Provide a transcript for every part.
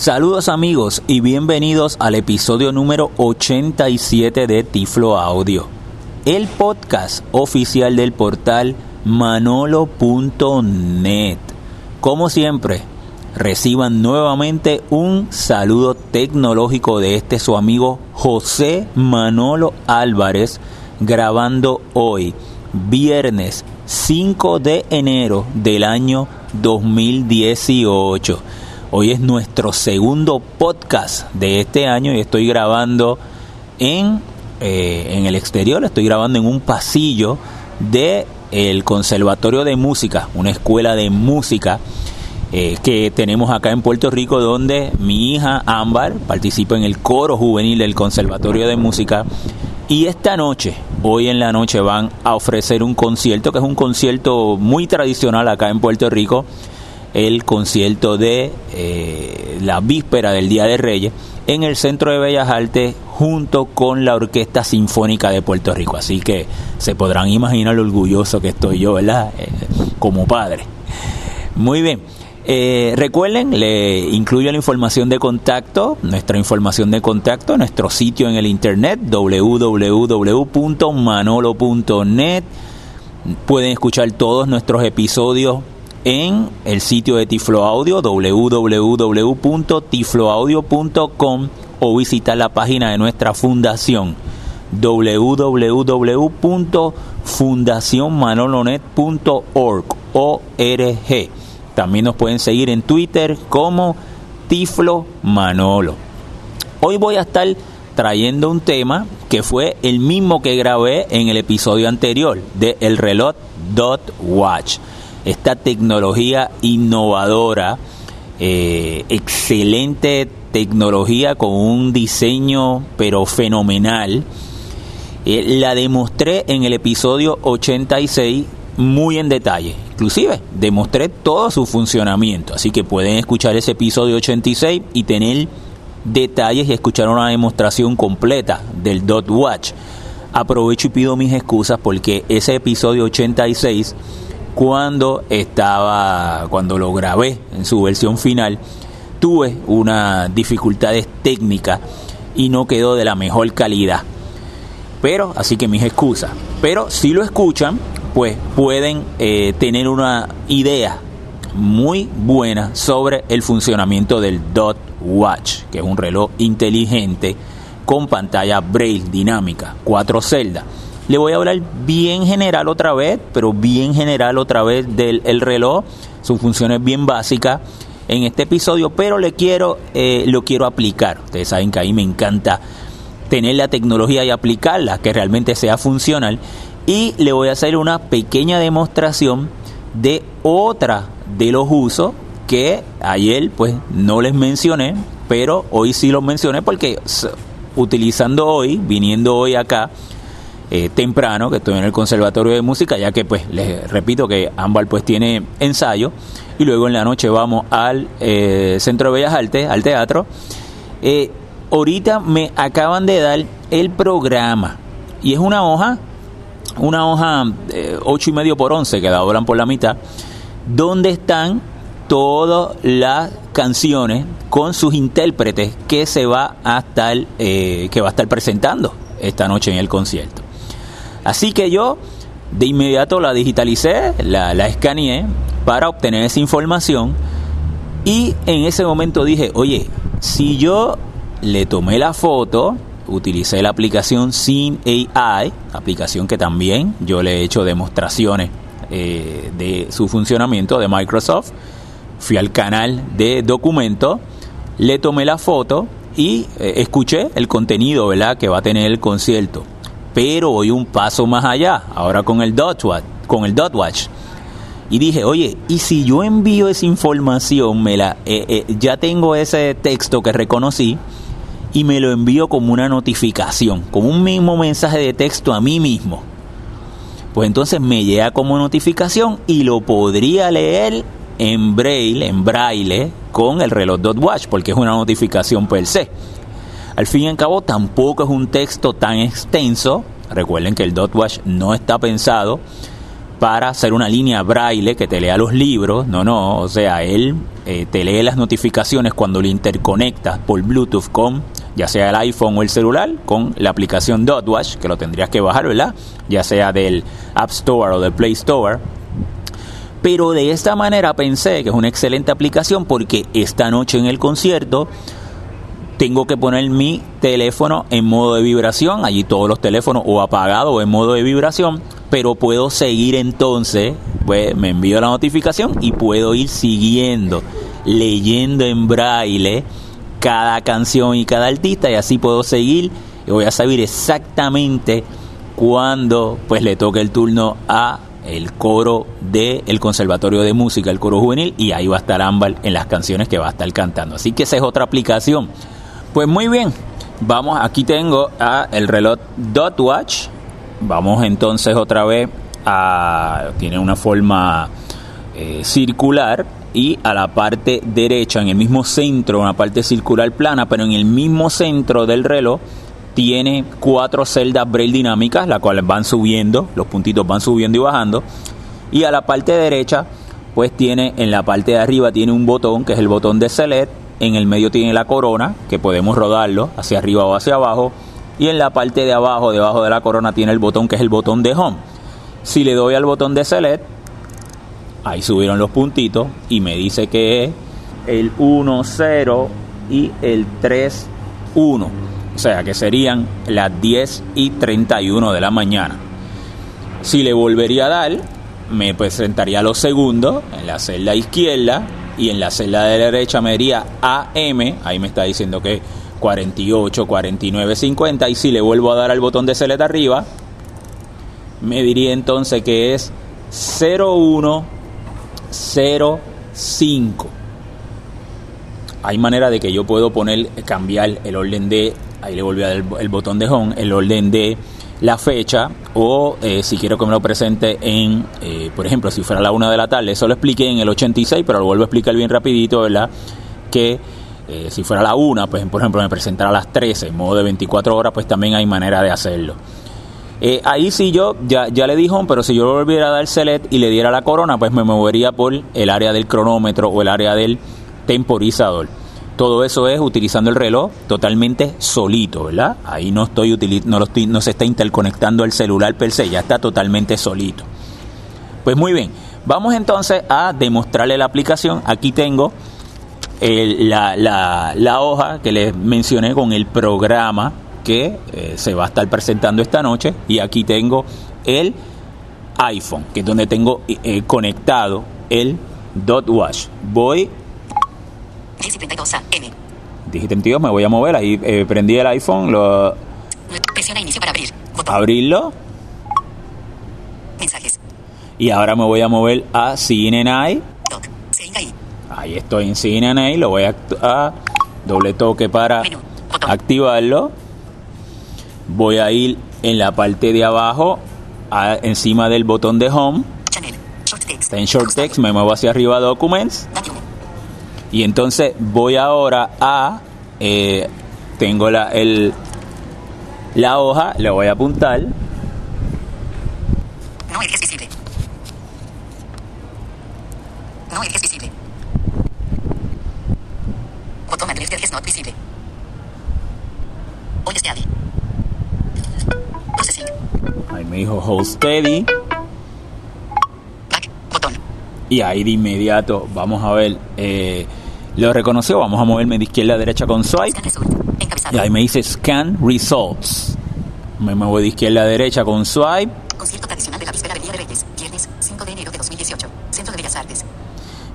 Saludos amigos y bienvenidos al episodio número 87 de Tiflo Audio, el podcast oficial del portal manolo.net. Como siempre, reciban nuevamente un saludo tecnológico de este su amigo José Manolo Álvarez, grabando hoy, viernes 5 de enero del año 2018. Hoy es nuestro segundo podcast de este año y estoy grabando en, eh, en el exterior, estoy grabando en un pasillo de el Conservatorio de Música, una escuela de música eh, que tenemos acá en Puerto Rico, donde mi hija Ámbar participa en el coro juvenil del Conservatorio de Música. Y esta noche, hoy en la noche, van a ofrecer un concierto, que es un concierto muy tradicional acá en Puerto Rico, el concierto de eh, la víspera del Día de Reyes en el Centro de Bellas Artes junto con la Orquesta Sinfónica de Puerto Rico. Así que se podrán imaginar lo orgulloso que estoy yo, ¿verdad? Eh, como padre. Muy bien. Eh, recuerden, le incluyo la información de contacto, nuestra información de contacto, nuestro sitio en el internet www.manolo.net. Pueden escuchar todos nuestros episodios en el sitio de Tiflo Audio www.tifloaudio.com o visitar la página de nuestra fundación www.fundacionmanolonet.org También nos pueden seguir en Twitter como Tiflo Manolo. Hoy voy a estar trayendo un tema que fue el mismo que grabé en el episodio anterior de El reloj Dot Watch esta tecnología innovadora, eh, excelente tecnología con un diseño pero fenomenal. Eh, la demostré en el episodio 86 muy en detalle. Inclusive demostré todo su funcionamiento. Así que pueden escuchar ese episodio 86 y tener detalles y escuchar una demostración completa del Dot Watch. Aprovecho y pido mis excusas porque ese episodio 86 cuando estaba, cuando lo grabé en su versión final, tuve unas dificultades técnicas y no quedó de la mejor calidad. Pero, así que mis excusas. Pero si lo escuchan, pues pueden eh, tener una idea muy buena sobre el funcionamiento del Dot Watch, que es un reloj inteligente con pantalla braille dinámica, cuatro celdas le voy a hablar bien general otra vez, pero bien general otra vez del reloj, sus funciones bien básicas en este episodio, pero le quiero, eh, lo quiero aplicar. Ustedes saben que ahí me encanta tener la tecnología y aplicarla, que realmente sea funcional. Y le voy a hacer una pequeña demostración de otra de los usos que ayer pues no les mencioné, pero hoy sí los mencioné porque utilizando hoy, viniendo hoy acá, eh, temprano, que estoy en el Conservatorio de Música, ya que pues les repito que Ámbar pues tiene ensayo y luego en la noche vamos al eh, Centro de Bellas Artes, al teatro. Eh, ahorita me acaban de dar el programa y es una hoja, una hoja ocho y medio por 11 que la doblan por la mitad, donde están todas las canciones con sus intérpretes que se va a estar que va a estar presentando esta noche en el concierto. Así que yo de inmediato la digitalicé, la, la escaneé para obtener esa información y en ese momento dije, oye, si yo le tomé la foto, utilicé la aplicación Sin AI, aplicación que también yo le he hecho demostraciones eh, de su funcionamiento de Microsoft, fui al canal de documento, le tomé la foto y eh, escuché el contenido ¿verdad? que va a tener el concierto pero voy un paso más allá, ahora con el Dot Watch, con el Dot. Y dije, oye, ¿y si yo envío esa información, me la, eh, eh, ya tengo ese texto que reconocí y me lo envío como una notificación, como un mismo mensaje de texto a mí mismo? Pues entonces me llega como notificación y lo podría leer en braille, en braille, con el reloj Dot Watch, porque es una notificación per se. Al fin y al cabo, tampoco es un texto tan extenso. Recuerden que el Dot Watch no está pensado para hacer una línea braille que te lea los libros, no, no, o sea, él eh, te lee las notificaciones cuando lo interconectas por Bluetooth con ya sea el iPhone o el celular, con la aplicación DotWatch, que lo tendrías que bajar, ¿verdad? Ya sea del App Store o del Play Store. Pero de esta manera pensé que es una excelente aplicación porque esta noche en el concierto tengo que poner mi teléfono en modo de vibración, allí todos los teléfonos o apagados o en modo de vibración, pero puedo seguir entonces, pues me envío la notificación y puedo ir siguiendo, leyendo en braille cada canción y cada artista. Y así puedo seguir. Y voy a saber exactamente cuándo pues le toque el turno a el coro del el Conservatorio de Música, el coro juvenil, y ahí va a estar Ámbar en las canciones que va a estar cantando. Así que esa es otra aplicación pues muy bien, vamos, aquí tengo el reloj Dot Watch. Vamos entonces otra vez a. Tiene una forma eh, circular y a la parte derecha, en el mismo centro, una parte circular plana, pero en el mismo centro del reloj tiene cuatro celdas braille dinámicas, las cuales van subiendo, los puntitos van subiendo y bajando. Y a la parte derecha, pues tiene en la parte de arriba tiene un botón que es el botón de select en el medio tiene la corona, que podemos rodarlo hacia arriba o hacia abajo, y en la parte de abajo, debajo de la corona, tiene el botón que es el botón de home. Si le doy al botón de select, ahí subieron los puntitos y me dice que es el 1, 0 y el 3, 1. O sea que serían las 10 y 31 de la mañana. Si le volvería a dar, me presentaría los segundos en la celda izquierda y en la celda de la derecha me diría AM, ahí me está diciendo que 48, 49, 50 y si le vuelvo a dar al botón de select arriba, me diría entonces que es 0105. Hay manera de que yo puedo poner, cambiar el orden de, ahí le volví a dar el botón de home, el orden de la fecha o eh, si quiero que me lo presente en, eh, por ejemplo, si fuera la una de la tarde, eso lo expliqué en el 86, pero lo vuelvo a explicar bien rapidito, ¿verdad? Que eh, si fuera la una, pues por ejemplo me presentara a las 13, en modo de 24 horas, pues también hay manera de hacerlo. ahí sí yo ya, ya le dijo, pero si yo volviera a dar select y le diera la corona, pues me movería por el área del cronómetro o el área del temporizador. Todo eso es utilizando el reloj totalmente solito, ¿verdad? Ahí no estoy no, lo estoy, no se está interconectando el celular per se, ya está totalmente solito. Pues muy bien, vamos entonces a demostrarle la aplicación. Aquí tengo la, la, hoja que les mencioné con el programa que eh, se va a estar presentando esta noche y aquí tengo el iPhone, que es donde tengo eh, conectado el Dot Watch. Voy 32 M. Dije 32, me voy a mover. Ahí eh, prendí el iPhone. Lo... Presiona inicio para abrir. Botón. Abrirlo. Mensajes. Y ahora me voy a mover a CNNI. Ahí estoy en CNNI. Lo voy a, a doble toque para activarlo. Voy a ir en la parte de abajo, a, encima del botón de Home. Channel. Short text. Está en Short Text. Me muevo hacia arriba a Documents. Y entonces voy ahora a, eh, tengo la, el, la hoja, le voy a apuntar. No eres visible. No eres visible. Botón advertir es not visible. Hold steady. Processing. Ahí me dijo hold steady. Back, botón. Y ahí de inmediato vamos a ver eh, lo reconoció, vamos a moverme de izquierda a derecha con swipe. Y ahí me dice Scan Results. Me muevo de izquierda a derecha con swipe. Concierto tradicional de la víspera de Reyes, viernes 5 de enero de 2018, Centro de Bellas Artes.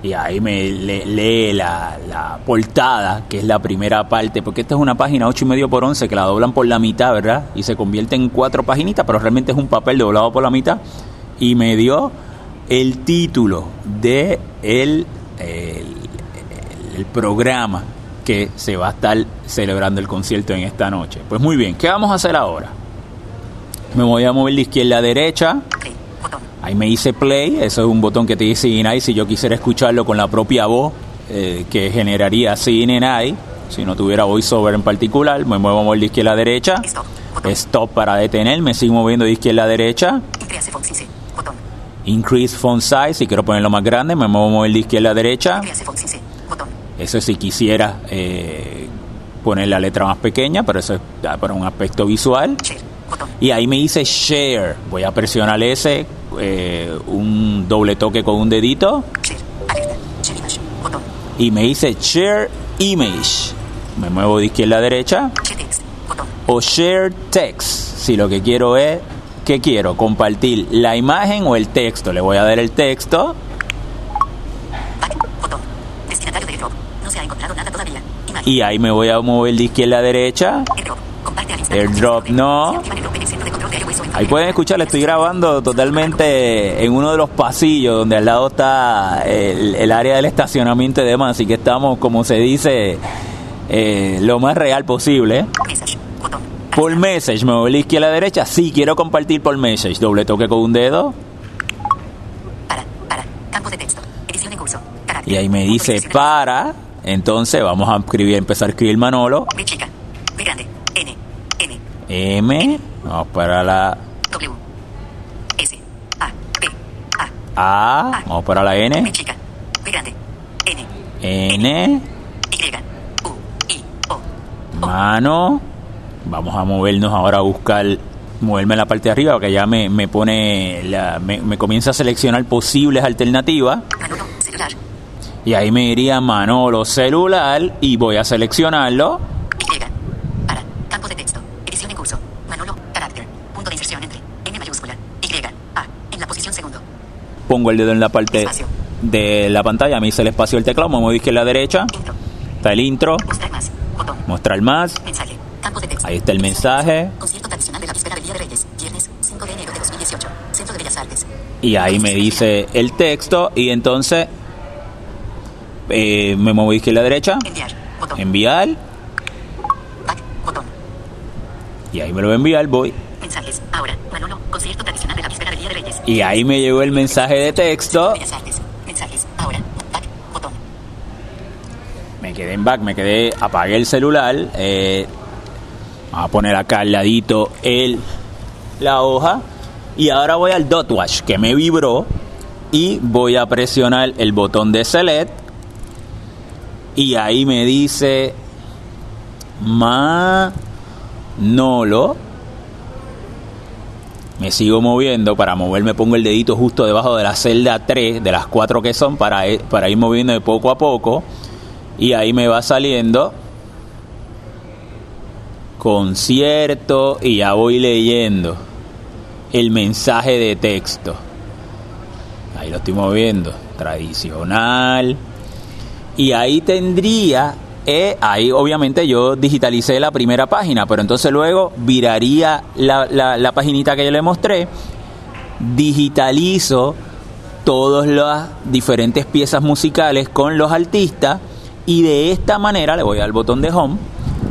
Y ahí me lee la, la, portada, que es la primera parte, porque esta es una página 8 y medio por 11 que la doblan por la mitad, ¿verdad? Y se convierte en cuatro paginitas, pero realmente es un papel doblado por la mitad. Y me dio el título de el, el el programa que se va a estar celebrando el concierto en esta noche. Pues muy bien, ¿qué vamos a hacer ahora? Me voy a mover de izquierda a derecha. Ahí me dice play, eso es un botón que te dice y si yo quisiera escucharlo con la propia voz eh, que generaría CNI, si no tuviera voiceover en particular, me muevo a mover de izquierda a derecha. Stop, para detener, me sigo moviendo de izquierda a derecha. Increase font size, si quiero ponerlo más grande, me muevo a mover de izquierda a derecha. Eso si quisiera eh, poner la letra más pequeña, pero eso es para un aspecto visual. Y ahí me dice share. Voy a presionar ese, eh, un doble toque con un dedito. Y me dice share image. Me muevo de izquierda a derecha. O share text. Si lo que quiero es, ¿qué quiero? Compartir la imagen o el texto. Le voy a dar el texto. Back. Botón. Destinatario de airdrop. No se ha encontrado nada todavía. Imagen. Y ahí me voy a mover de izquierda a derecha. Airdrop. No. Ahí pueden escuchar, le estoy grabando totalmente en uno de los pasillos donde al lado está el, el área del estacionamiento y demás, así que estamos, como se dice, eh, lo más real posible. Por message, me voy a la izquierda a la derecha, sí, quiero compartir por message, doble toque con un dedo Para. Para. Campo de texto. Edición en curso. Carácter. y ahí me dice para, entonces vamos a escribir, empezar a escribir Manolo, B chica. B grande. N. M. M, vamos para la W. S. A. P. A. A, vamos para la N, chica. B grande. N. N, Y. U. I. O. mano. Vamos a movernos ahora a buscar, moverme en la parte de arriba, que ya me, me pone, la, me, me comienza a seleccionar posibles alternativas. Manolo. Y ahí me iría Manolo celular y voy a seleccionarlo. Y. Para. Campo de texto. Edición en curso. Manolo. Carácter. Punto de inserción entre. N mayúscula. Y. A. En la posición segundo. Pongo el dedo en la parte Espacio. de la pantalla, me dice el espacio del teclado, me muevo izquierda a la derecha. Intro. Está el intro, Mostrar más. Botón. mostrar más. Mensaje. Campo de texto. Ahí está el mensaje. Concierto tradicional de la víspera del Día de Reyes. Viernes 5 de enero de 2018. Centro de Bellas Artes. Y ahí me dice el texto y entonces eh, me izquierda a la derecha. Enviar. Botón. Enviar. Back. Botón. Y ahí me lo voy a enviar, voy. Mensajes. Ahora. Manolo. Concierto tradicional de la víspera del Día de Reyes. Y ahí me llegó el mensaje de texto. Bellas Artes. Mensajes. Ahora. Back. Botón. Me quedé en back, me quedé, apagué el celular. eh, vamos a poner acá al ladito el, la hoja. Y ahora voy al dot watch que me vibró. Y voy a presionar el botón de select. Y ahí me dice Manolo. Me sigo moviendo. Para moverme pongo el dedito justo debajo de la celda 3, de las 4 que son, para, para ir moviendo de poco a poco. Y ahí me va saliendo concierto y ya voy leyendo el mensaje de texto. Ahí lo estoy moviendo. Tradicional. Y ahí tendría, eh, ahí obviamente yo digitalicé la primera página, pero entonces luego viraría la, la, la paginita que yo le mostré, digitalizo todas las diferentes piezas musicales con los artistas y de esta manera, le voy al botón de home,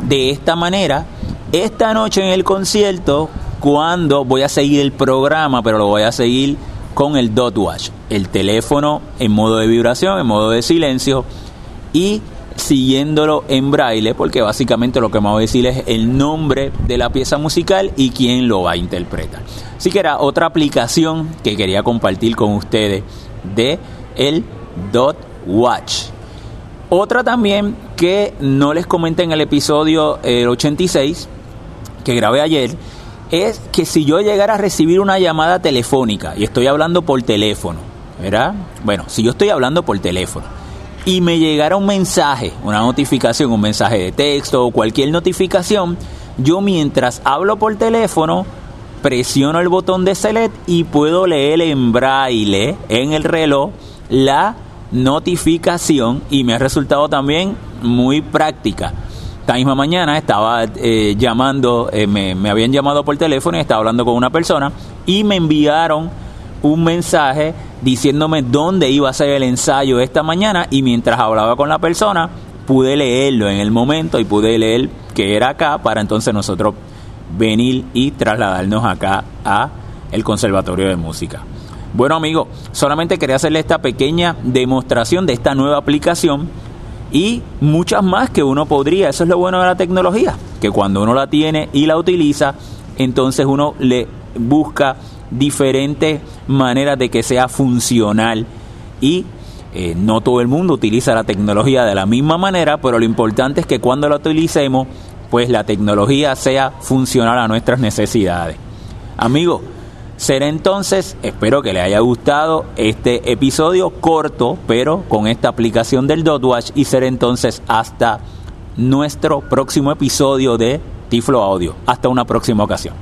de esta manera, esta noche en el concierto, cuando voy a seguir el programa, pero lo voy a seguir con el dot watch, el teléfono en modo de vibración, en modo de silencio y siguiéndolo en braille, porque básicamente lo que voy a decir es el nombre de la pieza musical y quién lo va a interpretar. Así que era otra aplicación que quería compartir con ustedes de el Dot Watch. Otra también que no les comenté en el episodio el 86 que grabé ayer es que si yo llegara a recibir una llamada telefónica y estoy hablando por teléfono, ¿verdad? Bueno, si yo estoy hablando por teléfono y me llegara un mensaje, una notificación, un mensaje de texto o cualquier notificación, yo mientras hablo por teléfono presiono el botón de select y puedo leer en braille en el reloj la notificación y me ha resultado también muy práctica. Esta misma mañana estaba eh, llamando, eh, me, me habían llamado por teléfono y estaba hablando con una persona y me enviaron un mensaje diciéndome dónde iba a ser el ensayo esta mañana y mientras hablaba con la persona pude leerlo en el momento y pude leer que era acá para entonces nosotros venir y trasladarnos acá a el Conservatorio de Música. Bueno amigos, solamente quería hacerle esta pequeña demostración de esta nueva aplicación y muchas más que uno podría, eso es lo bueno de la tecnología, que cuando uno la tiene y la utiliza, entonces uno le busca diferentes maneras de que sea funcional y eh, no todo el mundo utiliza la tecnología de la misma manera, pero lo importante es que cuando la utilicemos, pues la tecnología sea funcional a nuestras necesidades. Amigos, será entonces, espero que les haya gustado este episodio corto, pero con esta aplicación del DotWatch y será entonces hasta nuestro próximo episodio de Tiflo Audio. Hasta una próxima ocasión.